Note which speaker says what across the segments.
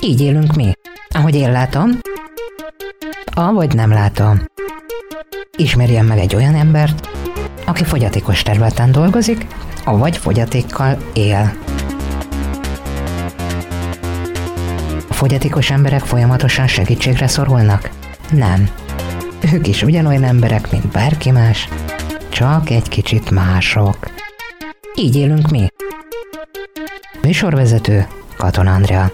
Speaker 1: Így élünk mi. Ahogy én látom, avagy nem látom. Ismerjen meg egy olyan embert, aki fogyatékos területen dolgozik, avagy fogyatékkal él. A fogyatékos emberek folyamatosan segítségre szorulnak? Nem. Ők is ugyanolyan emberek, mint bárki más, csak egy kicsit mások. Így élünk mi. Műsorvezető Katon Andrea.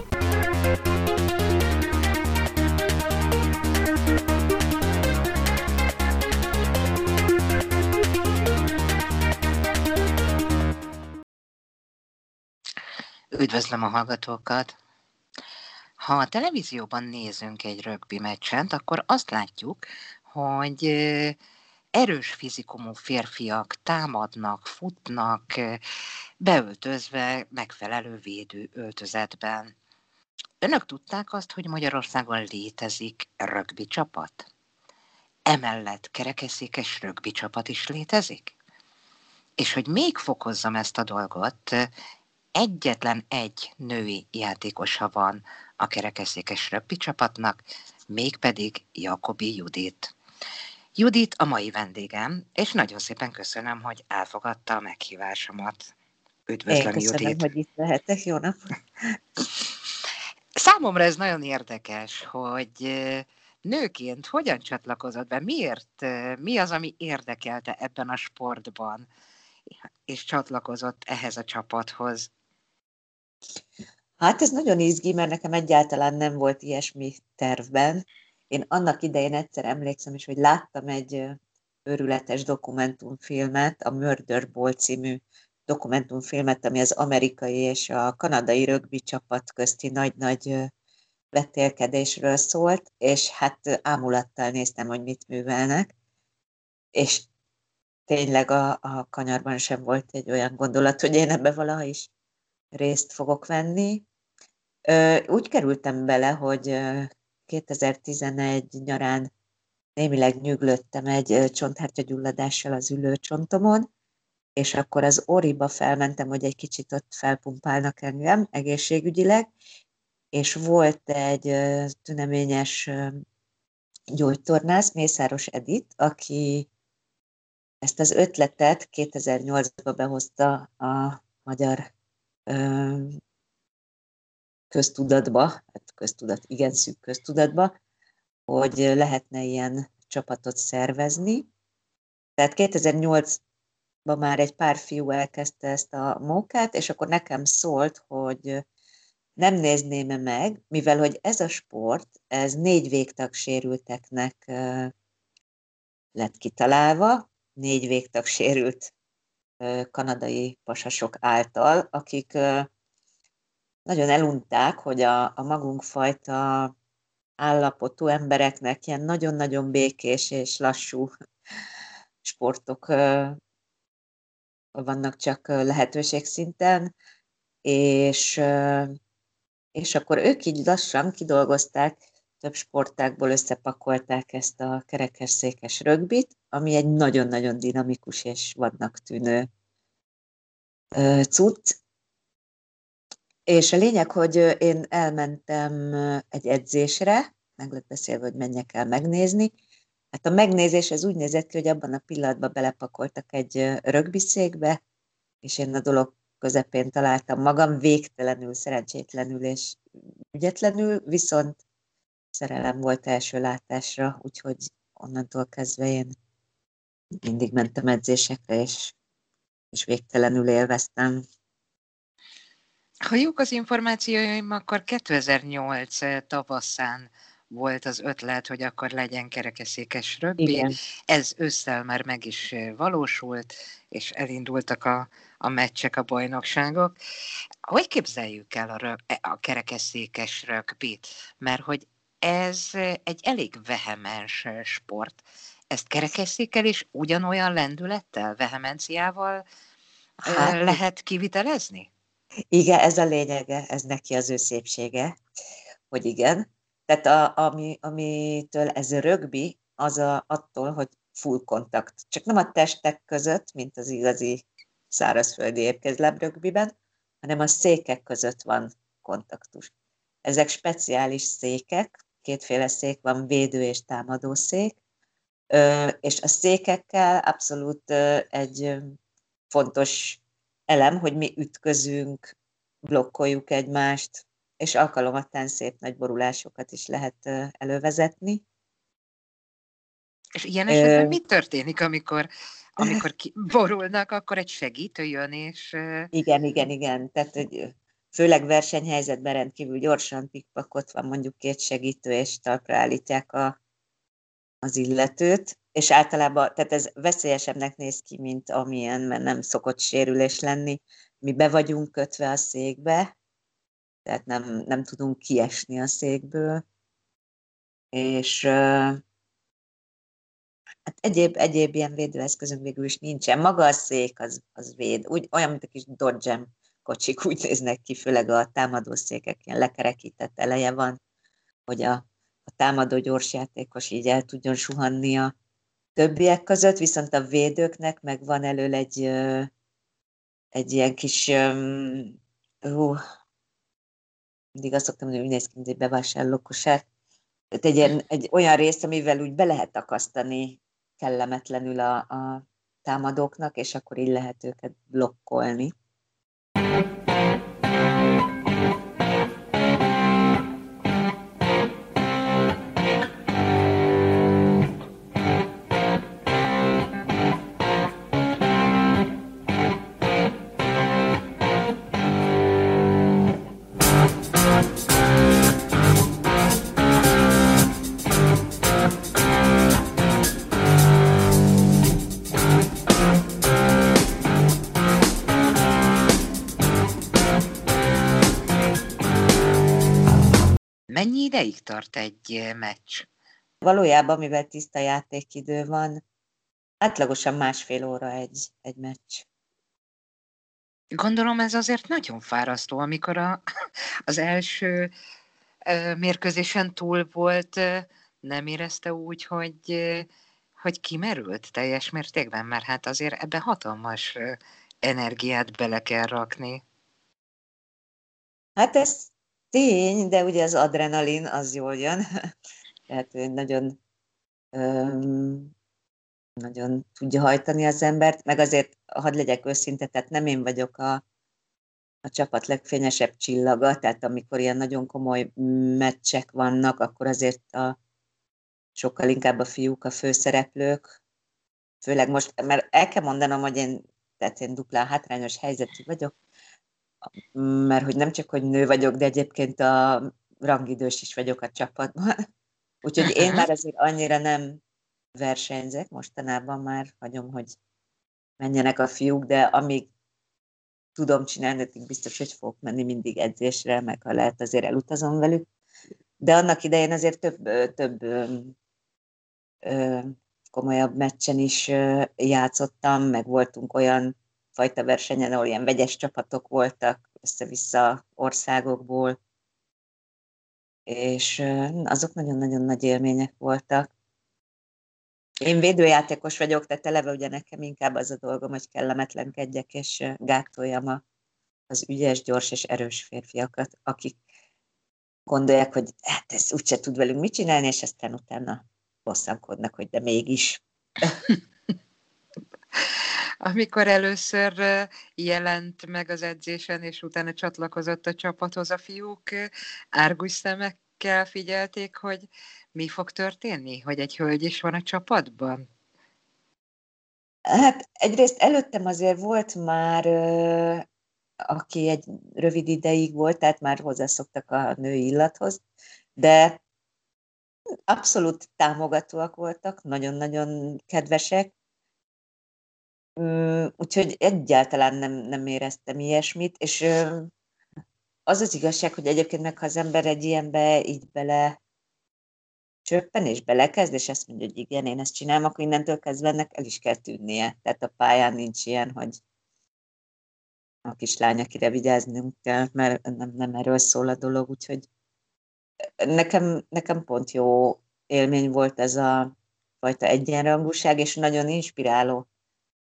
Speaker 2: Üdvözlöm a hallgatókat! Ha a televízióban nézünk egy rögbi meccset, akkor azt látjuk, hogy erős fizikumú férfiak támadnak, futnak, beöltözve megfelelő védő öltözetben. Önök tudták azt, hogy Magyarországon létezik rögbi csapat? Emellett kerekesszékes rögbi csapat is létezik? És hogy még fokozzam ezt a dolgot, egyetlen egy női játékosa van a kerekesszékes rögbi csapatnak, mégpedig Jakobi Judit. Judit a mai vendégem, és nagyon szépen köszönöm, hogy elfogadta a meghívásomat. Üdvözlöm,
Speaker 3: Én köszönöm,
Speaker 2: Judit!
Speaker 3: hogy itt lehetek. Jó nap!
Speaker 2: Számomra ez nagyon érdekes, hogy nőként hogyan csatlakozott be, miért, mi az, ami érdekelte ebben a sportban, és csatlakozott ehhez a csapathoz.
Speaker 3: Hát ez nagyon izgi, mert nekem egyáltalán nem volt ilyesmi tervben. Én annak idején egyszer emlékszem is, hogy láttam egy őrületes dokumentumfilmet, a Murder Ball című dokumentumfilmet, ami az amerikai és a kanadai rögbi csapat közti nagy-nagy vetélkedésről szólt, és hát ámulattal néztem, hogy mit művelnek, és tényleg a, a kanyarban sem volt egy olyan gondolat, hogy én ebbe valaha is részt fogok venni. Úgy kerültem bele, hogy 2011 nyarán némileg nyüglöttem egy csonthártyagyulladással az ülőcsontomon, és akkor az Oriba felmentem, hogy egy kicsit ott felpumpálnak engem egészségügyileg, és volt egy tüneményes gyógytornász, Mészáros Edit, aki ezt az ötletet 2008-ban behozta a magyar köztudatba, hát köztudat, igen szűk köztudatba, hogy lehetne ilyen csapatot szervezni. Tehát 2008-ban már egy pár fiú elkezdte ezt a mókát, és akkor nekem szólt, hogy nem nézném -e meg, mivel hogy ez a sport, ez négy végtag sérülteknek lett kitalálva, négy végtag sérült kanadai pasasok által, akik nagyon elunták, hogy a, a magunk fajta állapotú embereknek ilyen nagyon-nagyon békés és lassú sportok vannak csak lehetőség szinten, és, és akkor ők így lassan kidolgozták, több sportákból összepakolták ezt a kerekesszékes rögbit, ami egy nagyon-nagyon dinamikus és vadnak tűnő cucc. És a lényeg, hogy én elmentem egy edzésre, meg lett beszélve, hogy menjek el megnézni. Hát a megnézés ez úgy nézett ki, hogy abban a pillanatban belepakoltak egy rögbiszékbe, és én a dolog közepén találtam magam, végtelenül, szerencsétlenül és ügyetlenül, viszont szerelem volt első látásra, úgyhogy onnantól kezdve én mindig mentem edzésekre, és, és végtelenül élveztem.
Speaker 2: Ha jók az információim, akkor 2008 tavaszán volt az ötlet, hogy akkor legyen kerekeszékes rögbi.
Speaker 3: Igen.
Speaker 2: Ez ősszel már meg is valósult, és elindultak a, a meccsek, a bajnokságok. Hogy képzeljük el a, rög, a kerekesszékes rögbit? Mert hogy ez egy elég vehemens sport. Ezt kerekesszékkel is ugyanolyan lendülettel, vehemenciával hát, lehet kivitelezni?
Speaker 3: Igen, ez a lényege, ez neki az ő szépsége, hogy igen. Tehát a, ami, amitől ez rögbi, az a, attól, hogy full kontakt. Csak nem a testek között, mint az igazi szárazföldi épkezlebb rögbiben, hanem a székek között van kontaktus. Ezek speciális székek, kétféle szék van, védő és támadó szék, és a székekkel abszolút egy fontos elem, hogy mi ütközünk, blokkoljuk egymást, és alkalomattán szép nagy borulásokat is lehet elővezetni.
Speaker 2: És ilyen esetben mi történik, amikor, amikor borulnak, akkor egy segítő jön, és...
Speaker 3: Igen, igen, igen. Tehát, hogy főleg versenyhelyzetben rendkívül gyorsan pikpakot van mondjuk két segítő, és talpra állítják a, az illetőt, és általában, tehát ez veszélyesebbnek néz ki, mint amilyen, mert nem szokott sérülés lenni. Mi be vagyunk kötve a székbe, tehát nem, nem tudunk kiesni a székből, és hát egyéb, egyéb ilyen védőeszközünk végül is nincsen. Maga a szék az, az véd, úgy, olyan, mint a kis dodge kocsik úgy néznek ki, főleg a támadó székek, ilyen lekerekített eleje van, hogy a, a támadó gyorsjátékos így el tudjon suhanni a többiek között, viszont a védőknek meg van elől egy, egy ilyen kis, uh, mindig azt szoktam mondani, hogy néz ki, mint egy bevásárló kosár, tehát egy, ilyen, egy olyan rész, amivel úgy be lehet akasztani kellemetlenül a, a támadóknak, és akkor így lehet őket blokkolni.
Speaker 2: Ideig tart egy eh, meccs?
Speaker 3: Valójában, mivel tiszta játékidő van, átlagosan másfél óra egy, egy meccs.
Speaker 2: Gondolom ez azért nagyon fárasztó, amikor a, az első mérkőzésen túl volt, nem érezte úgy, hogy, hogy kimerült teljes mértékben, mert hát azért ebbe hatalmas energiát bele kell rakni.
Speaker 3: Hát ez tény, de ugye az adrenalin az jól jön. Tehát nagyon, öm, nagyon tudja hajtani az embert, meg azért, hadd legyek őszinte, tehát nem én vagyok a, a csapat legfényesebb csillaga, tehát amikor ilyen nagyon komoly meccsek vannak, akkor azért a, sokkal inkább a fiúk a főszereplők, főleg most, mert el kell mondanom, hogy én, tehát én duplán hátrányos helyzetű vagyok, mert hogy nem csak, hogy nő vagyok, de egyébként a rangidős is vagyok a csapatban. Úgyhogy én már azért annyira nem versenyzek, mostanában már hagyom, hogy menjenek a fiúk, de amíg tudom csinálni, addig biztos, hogy fogok menni mindig edzésre, meg ha lehet, azért elutazom velük. De annak idején azért több, több ö, ö, komolyabb meccsen is ö, játszottam, meg voltunk olyan fajta versenyen, ahol ilyen vegyes csapatok voltak össze-vissza országokból, és azok nagyon-nagyon nagy élmények voltak. Én védőjátékos vagyok, tehát eleve ugye nekem inkább az a dolgom, hogy kellemetlenkedjek, és gátoljam a, az ügyes, gyors és erős férfiakat, akik gondolják, hogy hát ez úgyse tud velünk mit csinálni, és aztán utána bosszankodnak, hogy de mégis.
Speaker 2: amikor először jelent meg az edzésen, és utána csatlakozott a csapathoz a fiúk, árgus szemekkel figyelték, hogy mi fog történni, hogy egy hölgy is van a csapatban?
Speaker 3: Hát egyrészt előttem azért volt már, aki egy rövid ideig volt, tehát már hozzászoktak a női illathoz, de abszolút támogatóak voltak, nagyon-nagyon kedvesek, Úgyhogy egyáltalán nem, nem éreztem ilyesmit, és az az igazság, hogy egyébként meg ha az ember egy ilyenbe így bele csöppen és belekezd, és azt mondja, hogy igen, én ezt csinálom, akkor innentől kezdve ennek el is kell tűnnie. Tehát a pályán nincs ilyen, hogy a kislány, akire vigyáznunk kell, mert nem, nem erről szól a dolog, úgyhogy nekem, nekem pont jó élmény volt ez a fajta egyenrangúság, és nagyon inspiráló.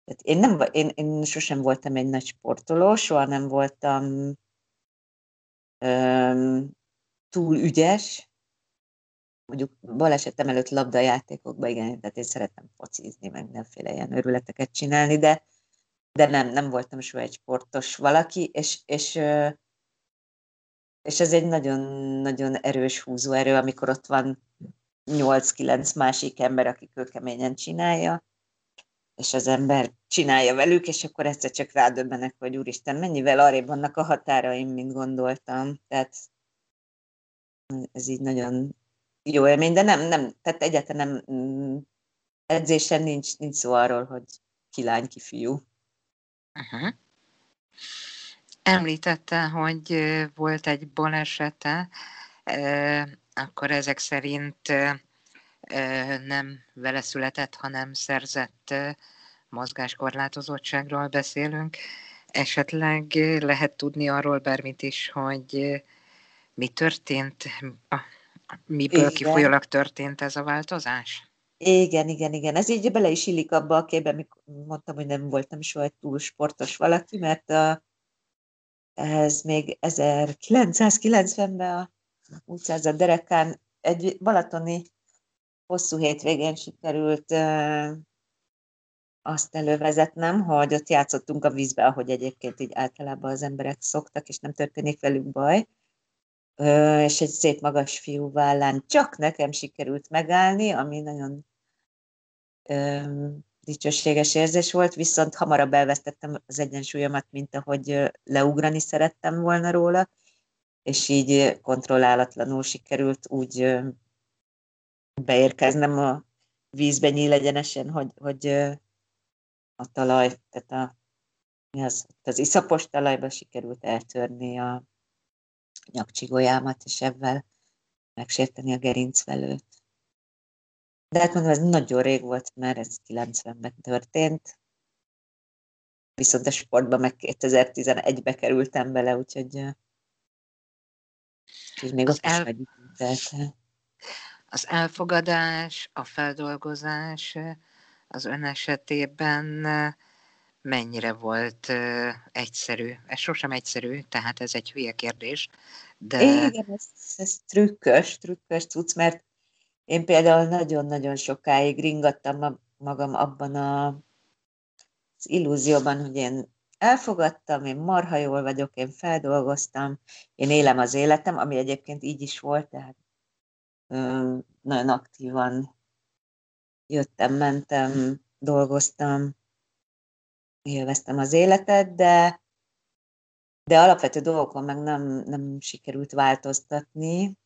Speaker 3: Tehát én, nem, én, én sosem voltam egy nagy sportoló, soha nem voltam öm, túl ügyes, mondjuk balesetem előtt labdajátékokban, igen, tehát én szeretem focizni, meg mindenféle ilyen örületeket csinálni, de, de nem, nem voltam soha egy sportos valaki, és, és, és ez egy nagyon-nagyon erős húzóerő, amikor ott van 8-9 másik ember, aki kőkeményen csinálja, és az ember csinálja velük, és akkor egyszer csak rádöbbenek, hogy úristen, mennyivel arrébb vannak a határaim, mint gondoltam. Tehát ez így nagyon jó élmény, de nem, nem, tehát egyáltalán nem, mm, edzésen nincs, nincs szó arról, hogy ki lány, ki fiú.
Speaker 2: Uh-huh. Említette, hogy volt egy balesete, akkor ezek szerint nem vele született, hanem szerzett mozgáskorlátozottságról beszélünk. Esetleg lehet tudni arról bármit is, hogy mi történt, miből igen. kifolyólag történt ez a változás?
Speaker 3: Igen, igen, igen. Ez így bele is illik abba a képbe, amikor mondtam, hogy nem voltam soha túl sportos valaki, mert a, ez még 1990-ben a utcázat derekán egy balatoni hosszú hétvégén sikerült azt elővezetnem, hogy ott játszottunk a vízbe, ahogy egyébként így általában az emberek szoktak, és nem történik velük baj. És egy szép magas fiú vállán csak nekem sikerült megállni, ami nagyon dicsőséges érzés volt, viszont hamarabb elvesztettem az egyensúlyomat, mint ahogy leugrani szerettem volna róla, és így kontrollálatlanul sikerült úgy beérkeznem a vízbe nyílegyenesen, hogy, hogy a talaj, tehát a, mi az, az iszapos talajba sikerült eltörni a nyakcsigójámat, és ebben megsérteni a gerincvelőt. De hát mondom, ez nagyon rég volt, mert ez 90-ben történt. Viszont a sportban meg 2011-be kerültem bele, úgyhogy, úgyhogy még az ott el... is
Speaker 2: Az elfogadás, a feldolgozás az ön esetében mennyire volt egyszerű? Ez sosem egyszerű, tehát ez egy hülye kérdés.
Speaker 3: De... Igen, ez, ez trükkös, trükkös cucc, mert én például nagyon-nagyon sokáig ringattam magam abban a, az illúzióban, hogy én elfogadtam, én marha jól vagyok, én feldolgoztam, én élem az életem, ami egyébként így is volt, tehát nagyon aktívan jöttem, mentem, dolgoztam, élveztem az életet, de, de alapvető dolgokon meg nem, nem sikerült változtatni,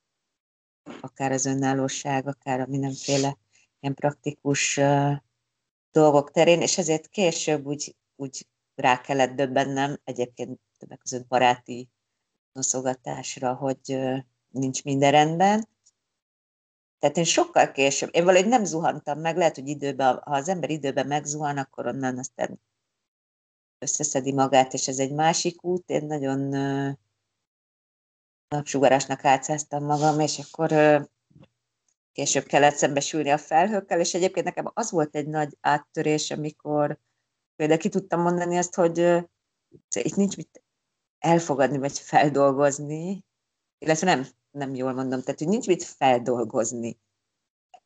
Speaker 3: akár az önállóság, akár a mindenféle ilyen praktikus dolgok terén, és ezért később úgy, úgy rá kellett döbbennem, egyébként többek között baráti noszogatásra, hogy nincs minden rendben. Tehát én sokkal később, én valahogy nem zuhantam meg, lehet, hogy időben, ha az ember időben megzuhan, akkor onnan aztán összeszedi magát, és ez egy másik út. Én nagyon napsugarásnak átszáztam magam, és akkor később kellett szembesülni a felhőkkel, és egyébként nekem az volt egy nagy áttörés, amikor például ki tudtam mondani azt, hogy itt nincs mit elfogadni, vagy feldolgozni, illetve nem, nem jól mondom, tehát hogy nincs mit feldolgozni.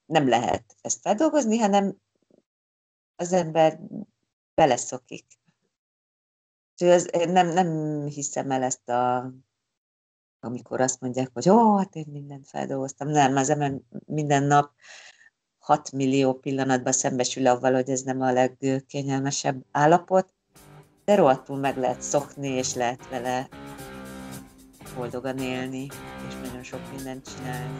Speaker 3: Nem lehet ezt feldolgozni, hanem az ember beleszokik. Úgyhogy az, nem, nem hiszem el ezt a amikor azt mondják, hogy ó, hát én mindent feldolgoztam. Nem, az ember minden nap 6 millió pillanatban szembesül avval, hogy ez nem a legkényelmesebb állapot, de rohadtul meg lehet szokni, és lehet vele boldogan élni, és nagyon sok mindent csinálni.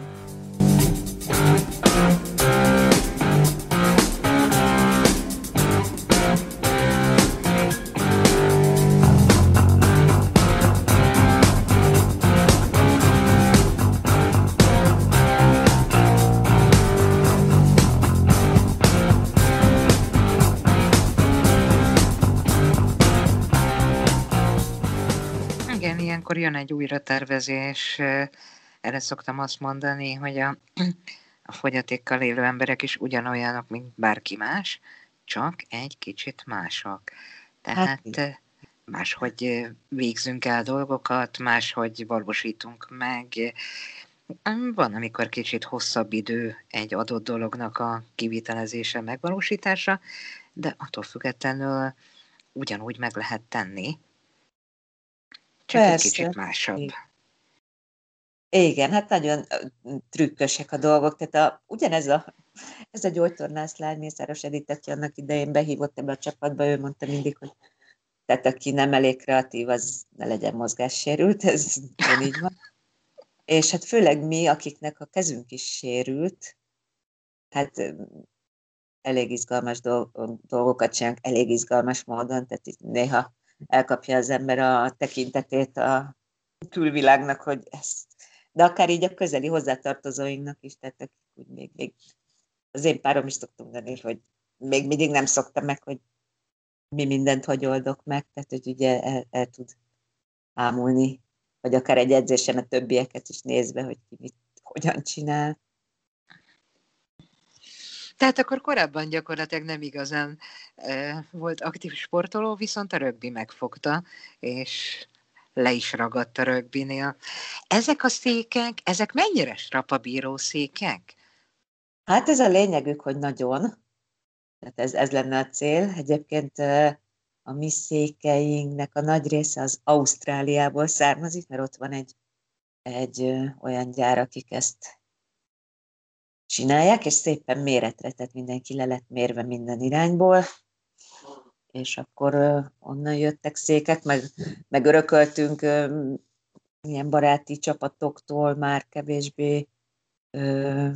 Speaker 2: Jön egy újratervezés, erre szoktam azt mondani, hogy a, a fogyatékkal élő emberek is ugyanolyanok, mint bárki más, csak egy kicsit mások. Tehát hát, máshogy végzünk el dolgokat, máshogy valósítunk meg. Van, amikor kicsit hosszabb idő egy adott dolognak a kivitelezése, megvalósítása, de attól függetlenül ugyanúgy meg lehet tenni, csak Persze. egy kicsit másabb.
Speaker 3: Igen, hát nagyon trükkösek a dolgok. Tehát a, ugyanez a, ez a gyógytornász lány, Mészáros Edith, aki annak idején behívott ebbe a csapatba, ő mondta mindig, hogy tehát aki nem elég kreatív, az ne legyen mozgássérült, ez így van. És hát főleg mi, akiknek a kezünk is sérült, hát elég izgalmas dolgokat csinálunk, elég izgalmas módon, tehát itt néha elkapja az ember a tekintetét a külvilágnak, hogy ezt, de akár így a közeli hozzátartozóinknak is, tehát akik úgy még, még az én párom is szoktam mondani, hogy még mindig nem szoktam meg, hogy mi mindent hogy oldok meg, tehát hogy ugye el, el tud ámulni, vagy akár egy edzésen a többieket is nézve, hogy ki mit, hogyan csinál.
Speaker 2: Tehát akkor korábban gyakorlatilag nem igazán e, volt aktív sportoló, viszont a rögbi megfogta, és le is ragadt a rögbinél. Ezek a székek, ezek mennyire strapabíró székek?
Speaker 3: Hát ez a lényegük, hogy nagyon. Tehát ez, ez lenne a cél. Egyébként a mi székeinknek a nagy része az Ausztráliából származik, mert ott van egy, egy olyan gyár, akik ezt csinálják, és szépen méretre, tehát mindenki le lett mérve minden irányból, és akkor onnan jöttek székek, meg, meg örököltünk ilyen baráti csapatoktól már kevésbé ö,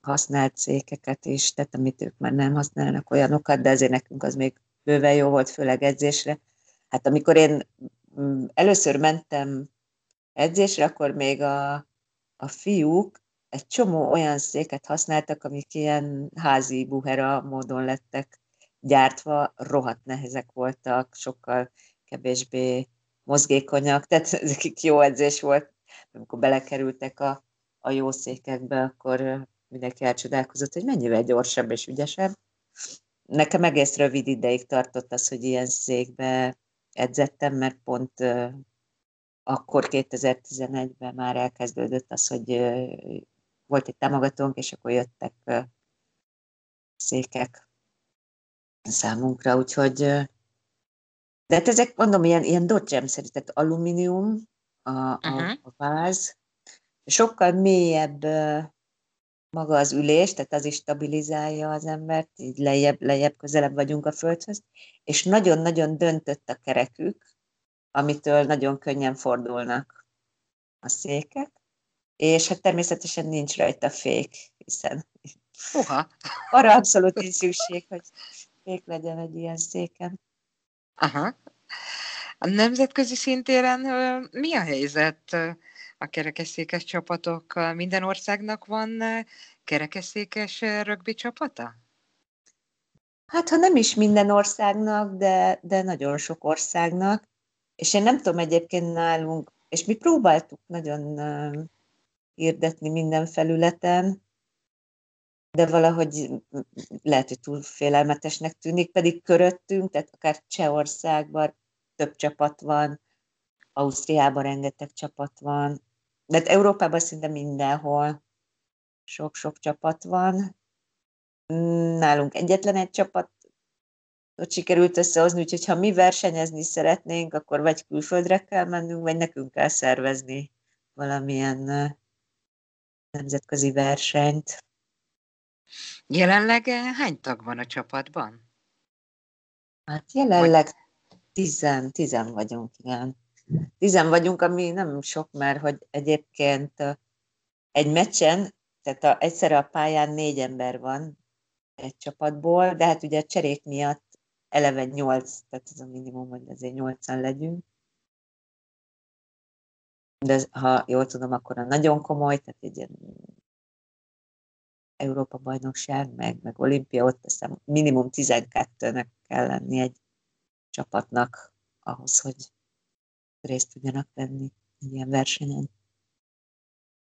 Speaker 3: használt székeket is, tehát amit ők már nem használnak olyanokat, de azért nekünk az még bőven jó volt, főleg edzésre. Hát amikor én mm, először mentem edzésre, akkor még a, a fiúk egy csomó olyan széket használtak, amik ilyen házi buhera módon lettek gyártva, rohadt nehezek voltak, sokkal kevésbé mozgékonyak, tehát ezek jó edzés volt. Amikor belekerültek a, a jó székekbe, akkor mindenki elcsodálkozott, hogy mennyivel gyorsabb és ügyesebb. Nekem egész rövid ideig tartott az, hogy ilyen székbe edzettem, mert pont akkor 2011-ben már elkezdődött az, hogy volt egy támogatónk, és akkor jöttek székek számunkra, úgyhogy de hát ezek, mondom, ilyen, ilyen dodgem-szerű, tehát alumínium a, a, uh-huh. a váz, sokkal mélyebb maga az ülés, tehát az is stabilizálja az embert, így lejjebb, lejjebb, közelebb vagyunk a földhöz, és nagyon-nagyon döntött a kerekük, amitől nagyon könnyen fordulnak a székek, és hát természetesen nincs rajta fék, hiszen
Speaker 2: Uha.
Speaker 3: arra abszolút nincs szükség, hogy fék legyen egy ilyen széken.
Speaker 2: Aha. A nemzetközi szintéren mi a helyzet a kerekesszékes csapatokkal? Minden országnak van kerekesszékes rögbi csapata?
Speaker 3: Hát, ha nem is minden országnak, de, de nagyon sok országnak. És én nem tudom egyébként nálunk, és mi próbáltuk nagyon hirdetni minden felületen, de valahogy lehet, hogy túl félelmetesnek tűnik, pedig köröttünk, tehát akár Csehországban több csapat van, Ausztriában rengeteg csapat van, de hát Európában szinte mindenhol sok-sok csapat van. Nálunk egyetlen egy csapat ott sikerült összehozni, úgyhogy ha mi versenyezni szeretnénk, akkor vagy külföldre kell mennünk, vagy nekünk kell szervezni valamilyen nemzetközi versenyt.
Speaker 2: Jelenleg eh, hány tag van a csapatban?
Speaker 3: Hát jelenleg tizen, tizen vagyunk, igen. Tizen vagyunk, ami nem sok, mert hogy egyébként egy meccsen, tehát a, egyszerre a pályán négy ember van egy csapatból, de hát ugye a cserék miatt eleve nyolc, tehát ez a minimum, hogy azért nyolcan legyünk de ha jól tudom, akkor a nagyon komoly, tehát egy ilyen Európa bajnokság, meg, meg olimpia, ott teszem, minimum 12-nek kell lenni egy csapatnak ahhoz, hogy részt tudjanak venni egy ilyen versenyen.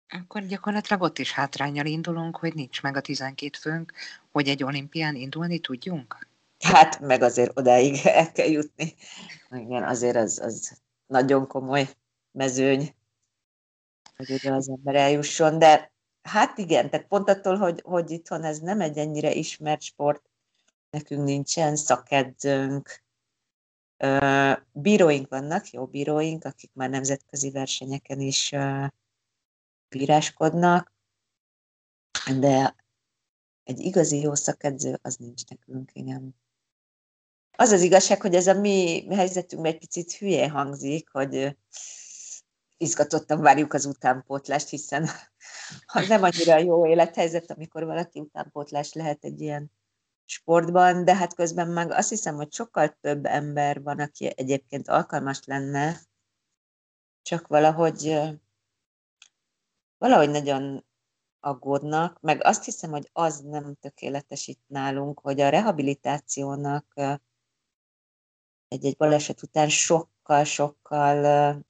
Speaker 2: Akkor gyakorlatilag ott is hátrányjal indulunk, hogy nincs meg a 12 főnk, hogy egy olimpián indulni tudjunk?
Speaker 3: Hát, meg azért odáig el kell jutni. Igen, azért az, az nagyon komoly mezőny, hogy oda az ember eljusson, de hát igen, tehát pont attól, hogy, hogy itthon ez nem egy ennyire ismert sport, nekünk nincsen szakedzőnk, bíróink vannak, jó bíróink, akik már nemzetközi versenyeken is bíráskodnak, de egy igazi jó szakedző az nincs nekünk, igen. Az az igazság, hogy ez a mi helyzetünkben egy picit hülye hangzik, hogy izgatottan várjuk az utánpótlást, hiszen ha nem annyira jó élethelyzet, amikor valaki utánpótlás lehet egy ilyen sportban, de hát közben meg azt hiszem, hogy sokkal több ember van, aki egyébként alkalmas lenne, csak valahogy valahogy nagyon aggódnak, meg azt hiszem, hogy az nem tökéletes itt nálunk, hogy a rehabilitációnak egy-egy baleset után sokkal-sokkal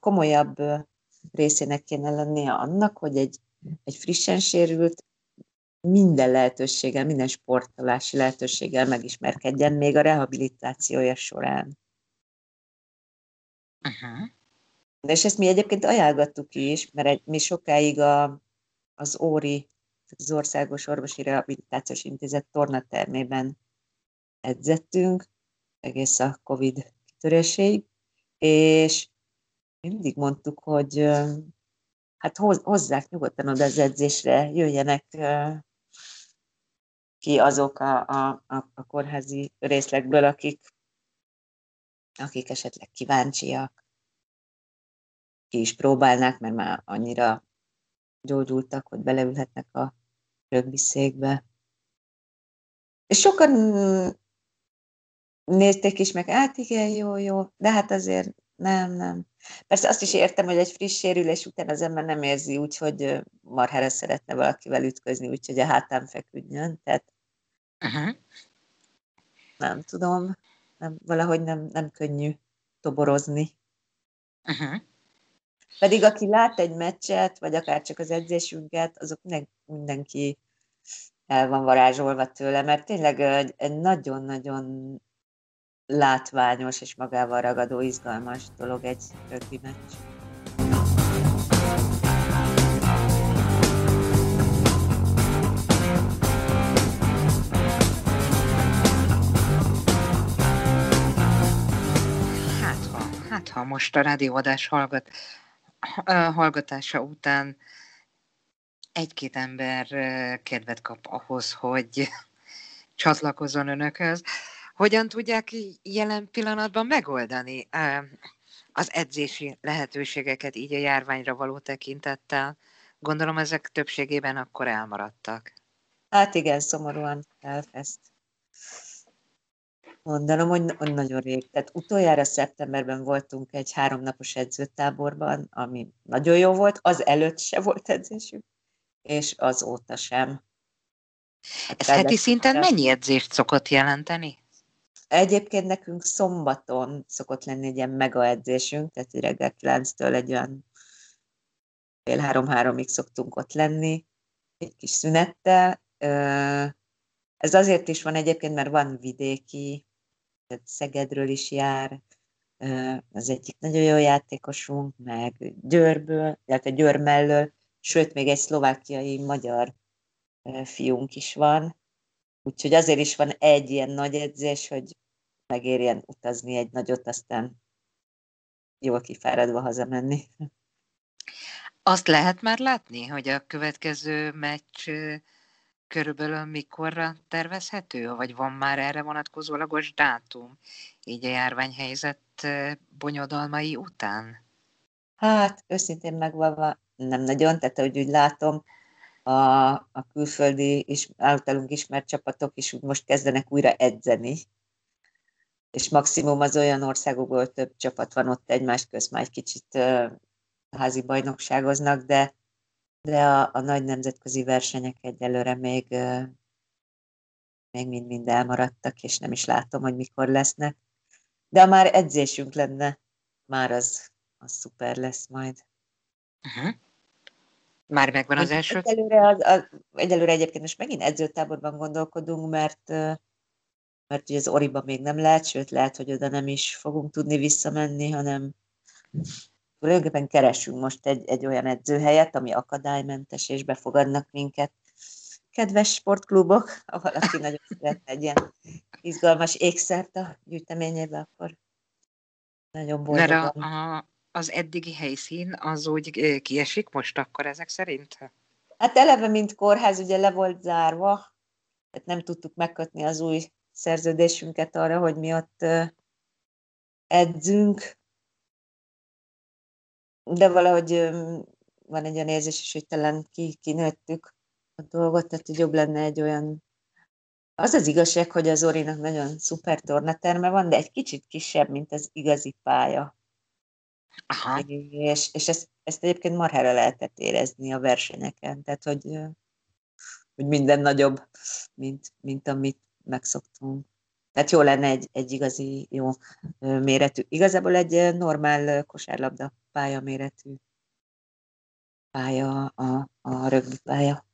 Speaker 3: komolyabb részének kéne lennie annak, hogy egy, egy frissen sérült minden lehetőséggel, minden sportolási lehetőséggel megismerkedjen még a rehabilitációja során. Uh-huh. És ezt mi egyébként ajánlgattuk is, mert egy, mi sokáig a, az óri, az Országos Orvosi Rehabilitációs Intézet tornatermében edzettünk, egész a Covid kitöréséig, és mindig mondtuk, hogy hát hozzák nyugodtan oda az edzésre, jöjjenek ki azok a, a, a, kórházi részlegből, akik, akik esetleg kíváncsiak, ki is próbálnák, mert már annyira gyógyultak, hogy beleülhetnek a rögbiszékbe. És sokan nézték is meg, hát igen, jó, jó, de hát azért nem, nem. Persze azt is értem, hogy egy friss sérülés után az ember nem érzi úgy, hogy marhára szeretne valakivel ütközni, úgyhogy a hátán feküdjön. Tehát uh-huh. nem tudom, nem, valahogy nem, nem könnyű toborozni. Uh-huh. Pedig aki lát egy meccset, vagy akár csak az edzésünket, azok minden, mindenki el van varázsolva tőle, mert tényleg egy nagyon-nagyon látványos és magával ragadó, izgalmas dolog egy rögbi meccs.
Speaker 2: Hát ha, hát ha most a rádióadás hallgat, hallgatása után egy-két ember kedvet kap ahhoz, hogy csatlakozzon önökhöz, hogyan tudják jelen pillanatban megoldani az edzési lehetőségeket így a járványra való tekintettel? Gondolom ezek többségében akkor elmaradtak.
Speaker 3: Hát igen, szomorúan kell ezt mondanom, hogy nagyon rég. Tehát utoljára szeptemberben voltunk egy háromnapos edzőtáborban, ami nagyon jó volt, az előtt se volt edzésünk, és azóta sem.
Speaker 2: Hát Ez heti szinten mennyi edzést szokott jelenteni?
Speaker 3: Egyébként nekünk szombaton szokott lenni egy ilyen mega edzésünk, tehát reggel 9-től egy olyan fél három-háromig szoktunk ott lenni, egy kis szünettel. Ez azért is van egyébként, mert van vidéki, tehát Szegedről is jár, az egyik nagyon jó játékosunk, meg Győrből, illetve Győr mellől, sőt, még egy szlovákiai magyar fiunk is van, Úgyhogy azért is van egy ilyen nagy edzés, hogy megérjen utazni egy nagyot, aztán jól kifáradva hazamenni.
Speaker 2: Azt lehet már látni, hogy a következő meccs körülbelül mikorra tervezhető, vagy van már erre vonatkozólagos dátum, így a járványhelyzet bonyodalmai után?
Speaker 3: Hát, őszintén megvalva nem nagyon, tehát hogy úgy látom, a, a külföldi is, általunk ismert csapatok is most kezdenek újra edzeni, és maximum az olyan országokból több csapat van ott egymás közt, már egy kicsit uh, házi bajnokságoznak, de, de a, a nagy nemzetközi versenyek egyelőre még, uh, még mind-mind elmaradtak, és nem is látom, hogy mikor lesznek. De ha már edzésünk lenne, már az, az szuper lesz majd.
Speaker 2: Uh-huh. Már megvan az első?
Speaker 3: Egyelőre, az, az, egyelőre egyébként most megint edzőtáborban gondolkodunk, mert mert ugye az Oriba még nem lehet, sőt lehet, hogy oda nem is fogunk tudni visszamenni, hanem tulajdonképpen keresünk most egy, egy olyan edzőhelyet, ami akadálymentes, és befogadnak minket. Kedves sportklubok, ha valaki nagyon szeretne egy ilyen izgalmas ékszert a gyűjteményébe, akkor nagyon boldogan.
Speaker 2: Mert a, a, az eddigi helyszín az úgy kiesik most akkor ezek szerint?
Speaker 3: Hát eleve, mint kórház, ugye le volt zárva, tehát nem tudtuk megkötni az új szerződésünket arra, hogy mi ott edzünk, de valahogy van egy olyan érzés is, hogy talán ki, kinőttük a dolgot, tehát hogy jobb lenne egy olyan az az igazság, hogy az Orinak nagyon szuper tornaterme van, de egy kicsit kisebb, mint az igazi pálya.
Speaker 2: Aha.
Speaker 3: És, és ezt, ezt egyébként marhára lehetett érezni a versenyeken, tehát hogy, hogy minden nagyobb, mint, mint amit megszoktunk. Tehát jó lenne egy, egy igazi jó méretű. Igazából egy normál kosárlabda pálya méretű pálya a, a rögbi pálya.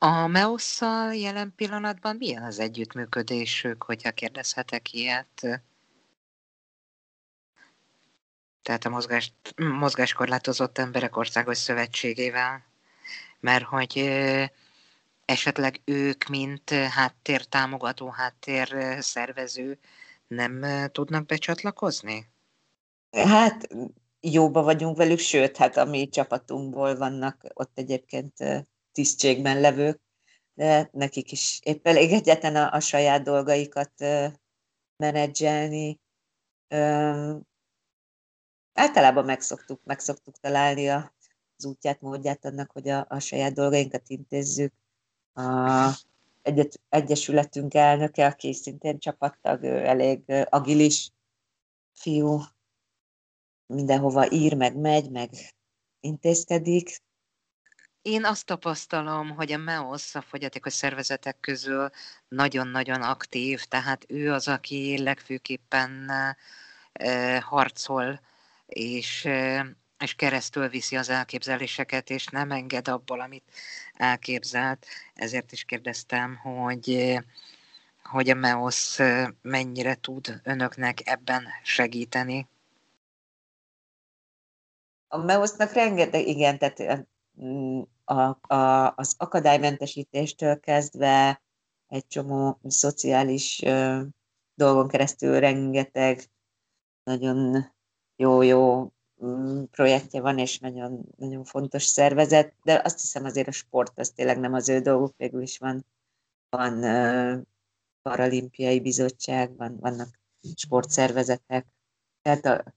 Speaker 2: A MEOS-szal jelen pillanatban milyen az együttműködésük, hogyha kérdezhetek ilyet? Tehát a mozgás, mozgáskorlátozott emberek országos szövetségével. Mert hogy esetleg ők, mint háttér támogató, háttér szervező nem tudnak becsatlakozni?
Speaker 3: Hát jóba vagyunk velük, sőt, hát a mi csapatunkból vannak ott egyébként tisztségben levők, de nekik is épp elég egyetlen a, a saját dolgaikat menedzselni. Általában megszoktuk, megszoktuk találni a, az útját, módját annak, hogy a, a saját dolgainkat intézzük. A egyet, egyesületünk elnöke, aki szintén csapattag, ő elég agilis fiú, mindenhova ír, meg megy, meg intézkedik,
Speaker 2: én azt tapasztalom, hogy a MEOS a fogyatékos szervezetek közül nagyon-nagyon aktív, tehát ő az, aki legfőképpen e, harcol, és, e, és keresztül viszi az elképzeléseket, és nem enged abból, amit elképzelt. Ezért is kérdeztem, hogy hogy a MEOS mennyire tud önöknek ebben segíteni.
Speaker 3: A MEOS-nak rengeteg, igen, tehát a, a, az akadálymentesítéstől kezdve egy csomó szociális ö, dolgon keresztül rengeteg nagyon jó-jó mm, projektje van, és nagyon, nagyon fontos szervezet, de azt hiszem azért a sport az tényleg nem az ő dolguk, végül is van, van ö, paralimpiai bizottság, van, vannak sportszervezetek. Tehát a,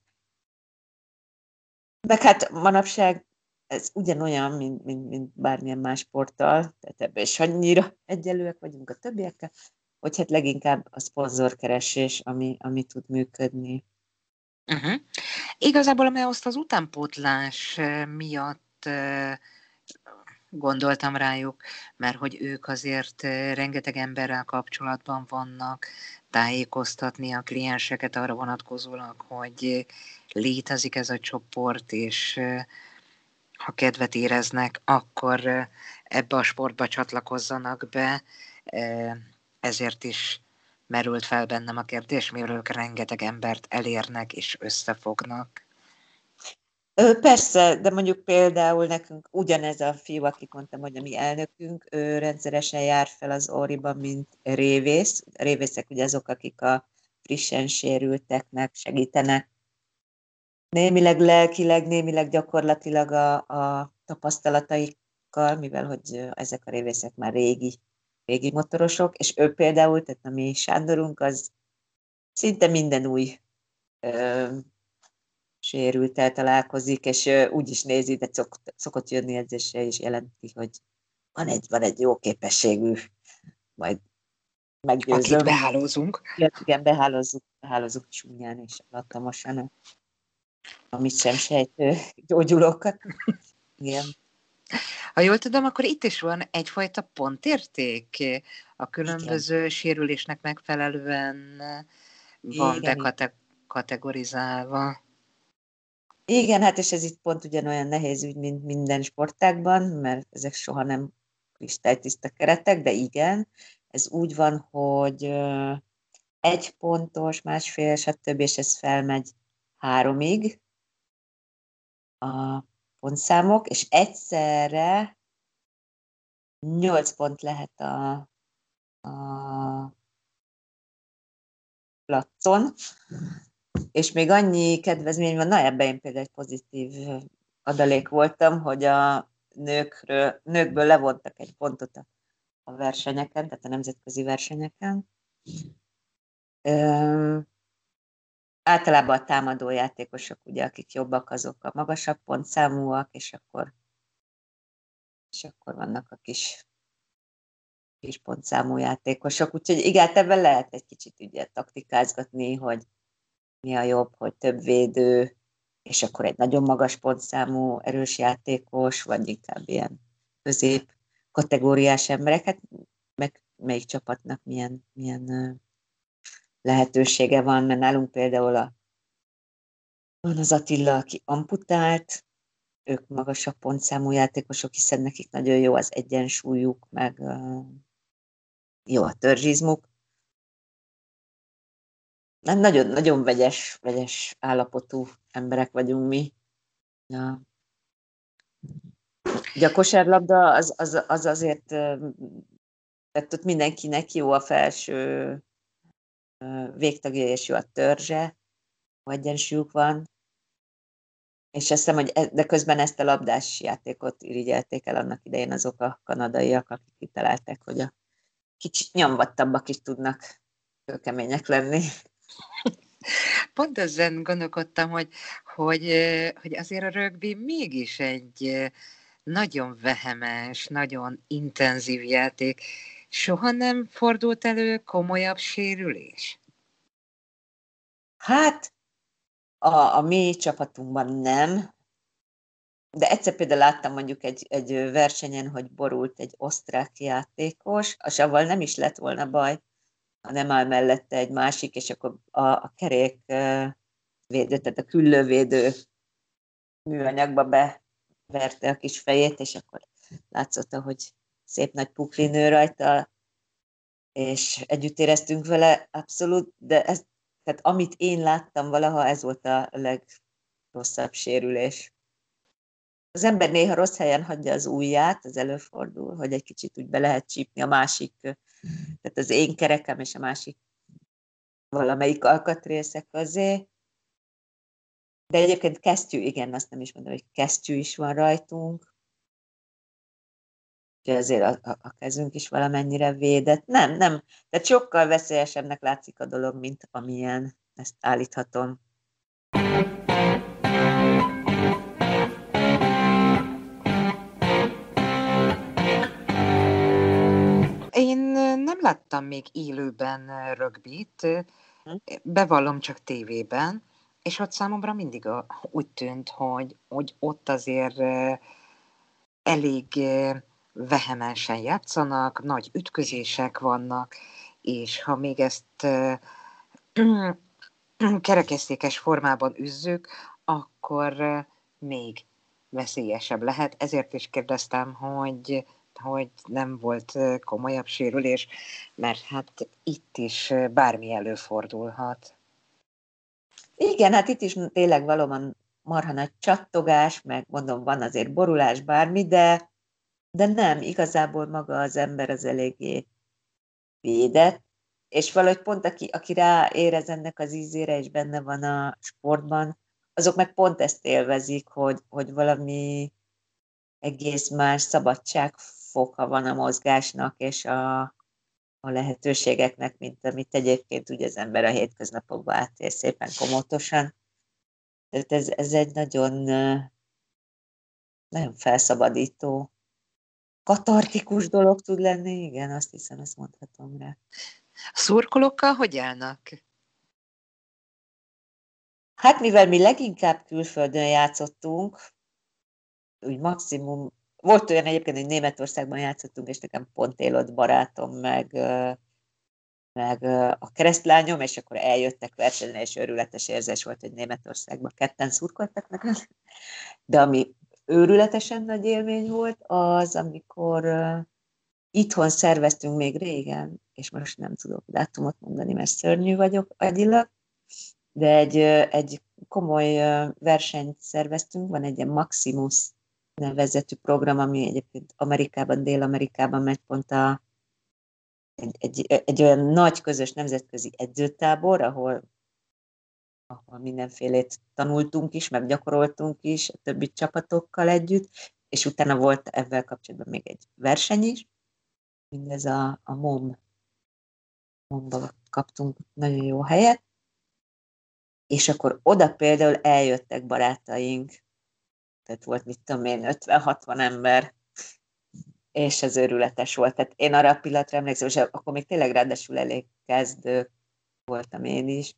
Speaker 3: meg hát manapság ez ugyanolyan, mint, mint, mint bármilyen más sporttal, tehát ebben is annyira egyelőek vagyunk a többiekkel, hogy hát leginkább a szponzorkeresés, ami, ami tud működni.
Speaker 2: Uh-huh. Igazából a azt az utánpótlás miatt gondoltam rájuk, mert hogy ők azért rengeteg emberrel kapcsolatban vannak, tájékoztatni a klienseket arra vonatkozólag, hogy létezik ez a csoport, és ha kedvet éreznek, akkor ebbe a sportba csatlakozzanak be. Ezért is merült fel bennem a kérdés, mivel ők rengeteg embert elérnek és összefognak.
Speaker 3: Persze, de mondjuk például nekünk ugyanez a fiú, akit mondtam, hogy a mi elnökünk, ő rendszeresen jár fel az Oriban, mint révész. A révészek ugye azok, akik a frissen sérülteknek segítenek némileg lelkileg, némileg gyakorlatilag a, a tapasztalataikkal, mivel hogy ezek a révészek már régi, régi motorosok, és ő például, tehát a mi Sándorunk, az szinte minden új ö, sérültel találkozik, és ö, úgy is nézi, de szok, szokott jönni edzésre, és jelenti, hogy van egy, van egy jó képességű, majd meggyőzöm.
Speaker 2: Akit behálózunk.
Speaker 3: Igen, behálózzuk hálózunk csúnyán és alattomosan, amit sem sejtő gyógyulókat. Igen.
Speaker 2: Ha jól tudom, akkor itt is van egyfajta pontérték a különböző Igen. sérülésnek megfelelően van Igen. bekategorizálva.
Speaker 3: Igen, hát és ez itt pont ugyanolyan nehéz ügy, mint minden sportágban, mert ezek soha nem kristálytiszta keretek, de igen, ez úgy van, hogy egy pontos, másfél, stb. és ez felmegy háromig a pontszámok, és egyszerre nyolc pont lehet a, a placon, és még annyi kedvezmény van, na ebben én például egy pozitív adalék voltam, hogy a nőkről, nőkből levontak egy pontot a, a versenyeken, tehát a nemzetközi versenyeken. Általában a támadó játékosok, ugye, akik jobbak, azok a magasabb pontszámúak, és akkor, és akkor vannak a kis, kis pontszámú játékosok. Úgyhogy igen, hát ebben lehet egy kicsit ugye taktikázgatni, hogy mi a jobb, hogy több védő, és akkor egy nagyon magas pontszámú erős játékos, vagy inkább ilyen közép kategóriás embereket, meg melyik csapatnak milyen, milyen lehetősége van, mert nálunk például a, van az Attila, aki amputált, ők magasabb pontszámú játékosok, hiszen nekik nagyon jó az egyensúlyuk, meg uh, jó a törzsizmuk, nem nagyon, nagyon vegyes, vegyes állapotú emberek vagyunk mi. Ja. Ugye a kosárlabda az, az, az azért, tehát ott mindenkinek jó a felső végtagja és jó a törzse, egyensúlyuk van, és azt hiszem, hogy e, de közben ezt a labdás játékot irigyelték el annak idején azok a kanadaiak, akik kitalálták, hogy a kicsit nyomvattabbak is tudnak kemények lenni.
Speaker 2: Pont ezen gondolkodtam, hogy, hogy, hogy azért a rögbi mégis egy nagyon vehemes, nagyon intenzív játék. Soha nem fordult elő komolyabb sérülés?
Speaker 3: Hát, a, a mi csapatunkban nem, de egyszer például láttam mondjuk egy, egy versenyen, hogy borult egy osztrák játékos, és avval nem is lett volna baj, hanem áll mellette egy másik, és akkor a, a kerék védő, tehát a küllővédő műanyagba beverte a kis fejét, és akkor látszott, hogy szép nagy pukli nő rajta, és együtt éreztünk vele, abszolút, de ez, tehát amit én láttam valaha, ez volt a legrosszabb sérülés. Az ember néha rossz helyen hagyja az ujját, az előfordul, hogy egy kicsit úgy be lehet csípni a másik tehát az én kerekem és a másik valamelyik alkatrészek közé. De egyébként kesztyű, igen, azt nem is mondom, hogy kesztyű is van rajtunk. Úgyhogy azért a, a, a kezünk is valamennyire védett. Nem, nem. Tehát sokkal veszélyesebbnek látszik a dolog, mint amilyen. Ezt állíthatom.
Speaker 2: nem láttam még élőben rögbit, hm. bevallom csak tévében, és ott számomra mindig a, úgy tűnt, hogy, hogy ott azért elég vehemensen játszanak, nagy ütközések vannak, és ha még ezt kerekesztékes formában üzzük, akkor még veszélyesebb lehet. Ezért is kérdeztem, hogy hogy nem volt komolyabb sérülés, mert hát itt is bármi előfordulhat.
Speaker 3: Igen, hát itt is tényleg valóban marha nagy csattogás, meg mondom, van azért borulás, bármi, de, de nem, igazából maga az ember az eléggé védett, és valahogy pont aki, aki rá érez ennek az ízére, és benne van a sportban, azok meg pont ezt élvezik, hogy, hogy valami egész más szabadság foka van a mozgásnak és a, a lehetőségeknek, mint amit egyébként ugye az ember a hétköznapokban átél szépen komótosan. Tehát ez, ez egy nagyon, nagyon felszabadító, katartikus dolog tud lenni, igen, azt hiszem, ezt mondhatom rá.
Speaker 2: A szurkolókkal hogy állnak?
Speaker 3: Hát mivel mi leginkább külföldön játszottunk, úgy maximum, volt olyan egyébként, hogy Németországban játszottunk, és nekem pont élott barátom, meg, meg a keresztlányom, és akkor eljöttek versenyen, és őrületes érzés volt, hogy Németországban ketten szurkoltak meg. De ami őrületesen nagy élmény volt, az, amikor itthon szerveztünk még régen, és most nem tudok dátumot mondani, mert szörnyű vagyok agyilag, de egy, egy komoly versenyt szerveztünk, van egy ilyen Maximus nevezetű program, ami egyébként Amerikában, Dél-Amerikában megy pont a, egy, egy, egy olyan nagy közös nemzetközi edzőtábor, ahol, ahol mindenfélét tanultunk is, meg gyakoroltunk is a többi csapatokkal együtt, és utána volt ebben kapcsolatban még egy verseny is, mindez a, a MOM, MOM-ba kaptunk nagyon jó helyet, és akkor oda például eljöttek barátaink, tehát volt, mit tudom én, 50-60 ember, és ez őrületes volt. Tehát én arra a pillanatra emlékszem, és akkor még tényleg ráadásul elég kezdő voltam én is.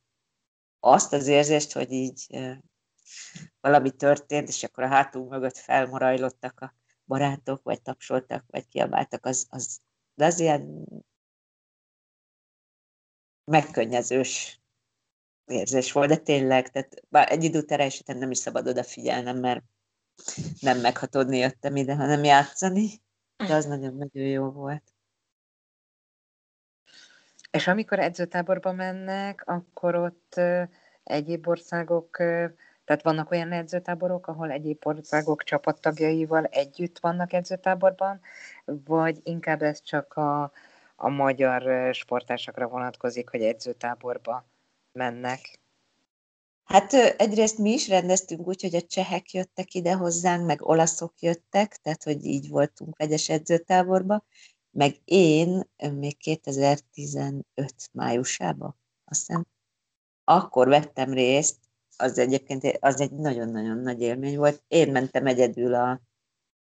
Speaker 3: Azt az érzést, hogy így valami történt, és akkor a hátunk mögött felmorajlottak a barátok, vagy tapsoltak, vagy kiabáltak, az, az, de az ilyen megkönnyezős érzés volt, de tényleg, tehát bár egy idő után nem is szabad odafigyelnem, mert nem meghatódni jöttem ide, hanem játszani, de az nagyon-nagyon jó volt.
Speaker 2: És amikor edzőtáborba mennek, akkor ott egyéb országok, tehát vannak olyan edzőtáborok, ahol egyéb országok csapattagjaival együtt vannak edzőtáborban, vagy inkább ez csak a, a magyar sportásokra vonatkozik, hogy edzőtáborba mennek?
Speaker 3: Hát egyrészt mi is rendeztünk úgy, hogy a csehek jöttek ide hozzánk, meg olaszok jöttek, tehát hogy így voltunk vegyes edzőtáborba, meg én még 2015 májusában, azt hiszem, akkor vettem részt, az egyébként az egy nagyon-nagyon nagy élmény volt. Én mentem egyedül a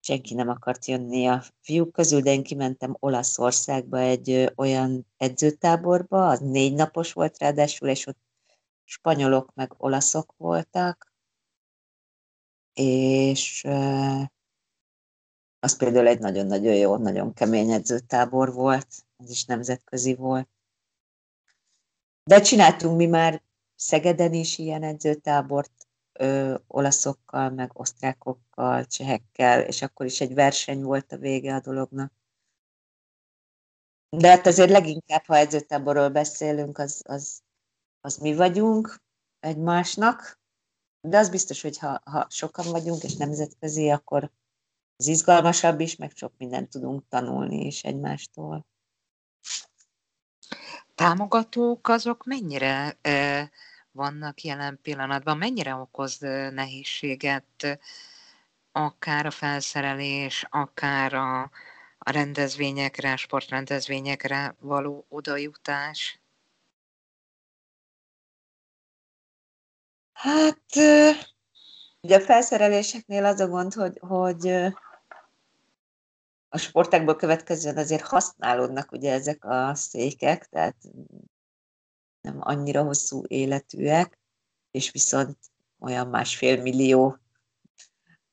Speaker 3: senki nem akart jönni a fiúk közül, de én kimentem Olaszországba egy olyan edzőtáborba, az négy napos volt ráadásul, és ott spanyolok meg olaszok voltak, és az például egy nagyon-nagyon jó, nagyon kemény edzőtábor volt, az is nemzetközi volt. De csináltunk mi már Szegeden is ilyen edzőtábort, ö, olaszokkal, meg osztrákokkal, csehekkel, és akkor is egy verseny volt a vége a dolognak. De hát azért leginkább, ha edzőtáborról beszélünk, az, az, az mi vagyunk egymásnak, de az biztos, hogy ha, ha sokan vagyunk, és nemzetközi, akkor az izgalmasabb is, meg sok mindent tudunk tanulni is egymástól.
Speaker 2: Támogatók azok mennyire vannak jelen pillanatban, mennyire okoz nehézséget akár a felszerelés, akár a, a rendezvényekre, sportrendezvényekre való odajutás?
Speaker 3: Hát, ugye a felszereléseknél az a gond, hogy, hogy a sportákból következően azért használódnak ugye ezek a székek, tehát nem annyira hosszú életűek, és viszont olyan másfél millió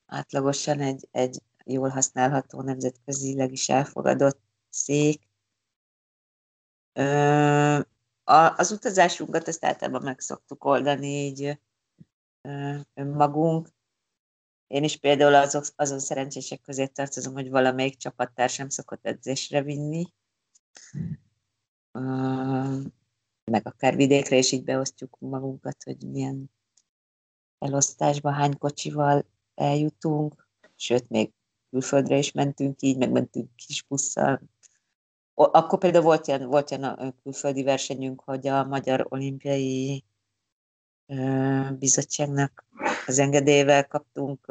Speaker 3: átlagosan egy, egy jól használható, nemzetközileg is elfogadott szék. Ö, az utazásunkat ezt általában meg szoktuk oldani így önmagunk. Én is például azok, azon szerencsések közé tartozom, hogy valamelyik csapattársam szokott edzésre vinni. Meg akár vidékre is így beosztjuk magunkat, hogy milyen elosztásba, hány kocsival eljutunk, sőt, még külföldre is mentünk így, meg mentünk kis busszal. Akkor például volt ilyen, volt ilyen a külföldi versenyünk, hogy a Magyar Olimpiai Bizottságnak az engedélyével kaptunk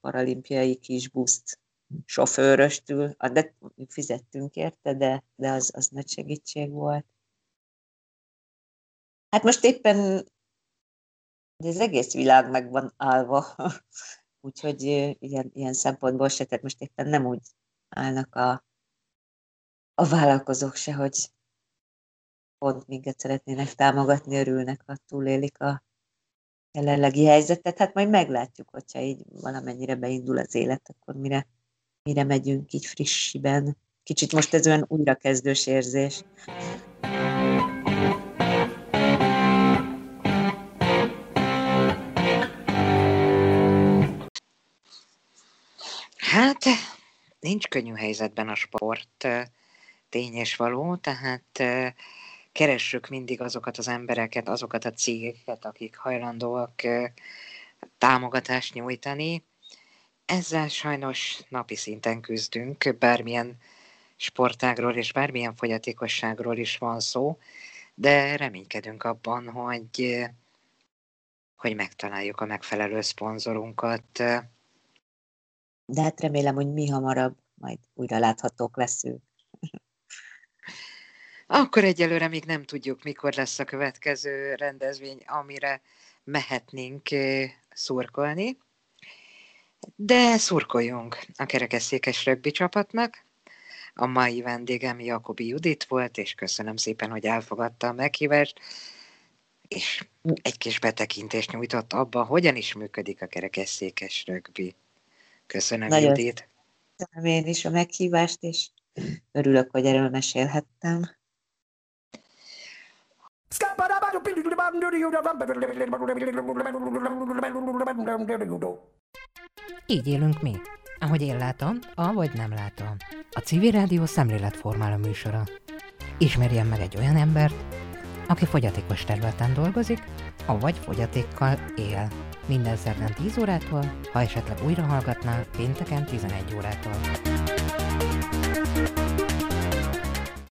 Speaker 3: paralimpiai kis buszt sofőröstül, de fizettünk érte, de, de az, az nagy segítség volt. Hát most éppen de az egész világ meg van állva, úgyhogy ilyen, ilyen szempontból se, tehát most éppen nem úgy állnak a, a vállalkozók se, hogy, pont minket szeretnének támogatni, örülnek, ha túlélik a jelenlegi helyzetet. Hát majd meglátjuk, hogyha így valamennyire beindul az élet, akkor mire, mire megyünk így frissiben. Kicsit most ez olyan újrakezdős érzés.
Speaker 2: Hát, nincs könnyű helyzetben a sport, tény és való, tehát keressük mindig azokat az embereket, azokat a cégeket, akik hajlandóak támogatást nyújtani. Ezzel sajnos napi szinten küzdünk, bármilyen sportágról és bármilyen fogyatékosságról is van szó, de reménykedünk abban, hogy, hogy megtaláljuk a megfelelő szponzorunkat.
Speaker 3: De hát remélem, hogy mi hamarabb majd újra láthatók leszünk.
Speaker 2: Akkor egyelőre még nem tudjuk, mikor lesz a következő rendezvény, amire mehetnénk szurkolni. De szurkoljunk a kerekesszékes rögbi csapatnak. A mai vendégem Jakobi Judit volt, és köszönöm szépen, hogy elfogadta a meghívást, és egy kis betekintést nyújtott abba, hogyan is működik a kerekesszékes rögbi. Köszönöm, Nagyon Judit.
Speaker 3: Köszönöm én is a meghívást, és örülök, hogy erről mesélhettem.
Speaker 1: Így élünk mi. Ahogy én látom, ahogy nem látom. A civil rádió szemléletformáló műsora. Ismerjen meg egy olyan embert, aki fogyatékos területen dolgozik, avagy fogyatékkal él. Minden szerdán 10 órától, ha esetleg újra hallgatná, pénteken 11 órától.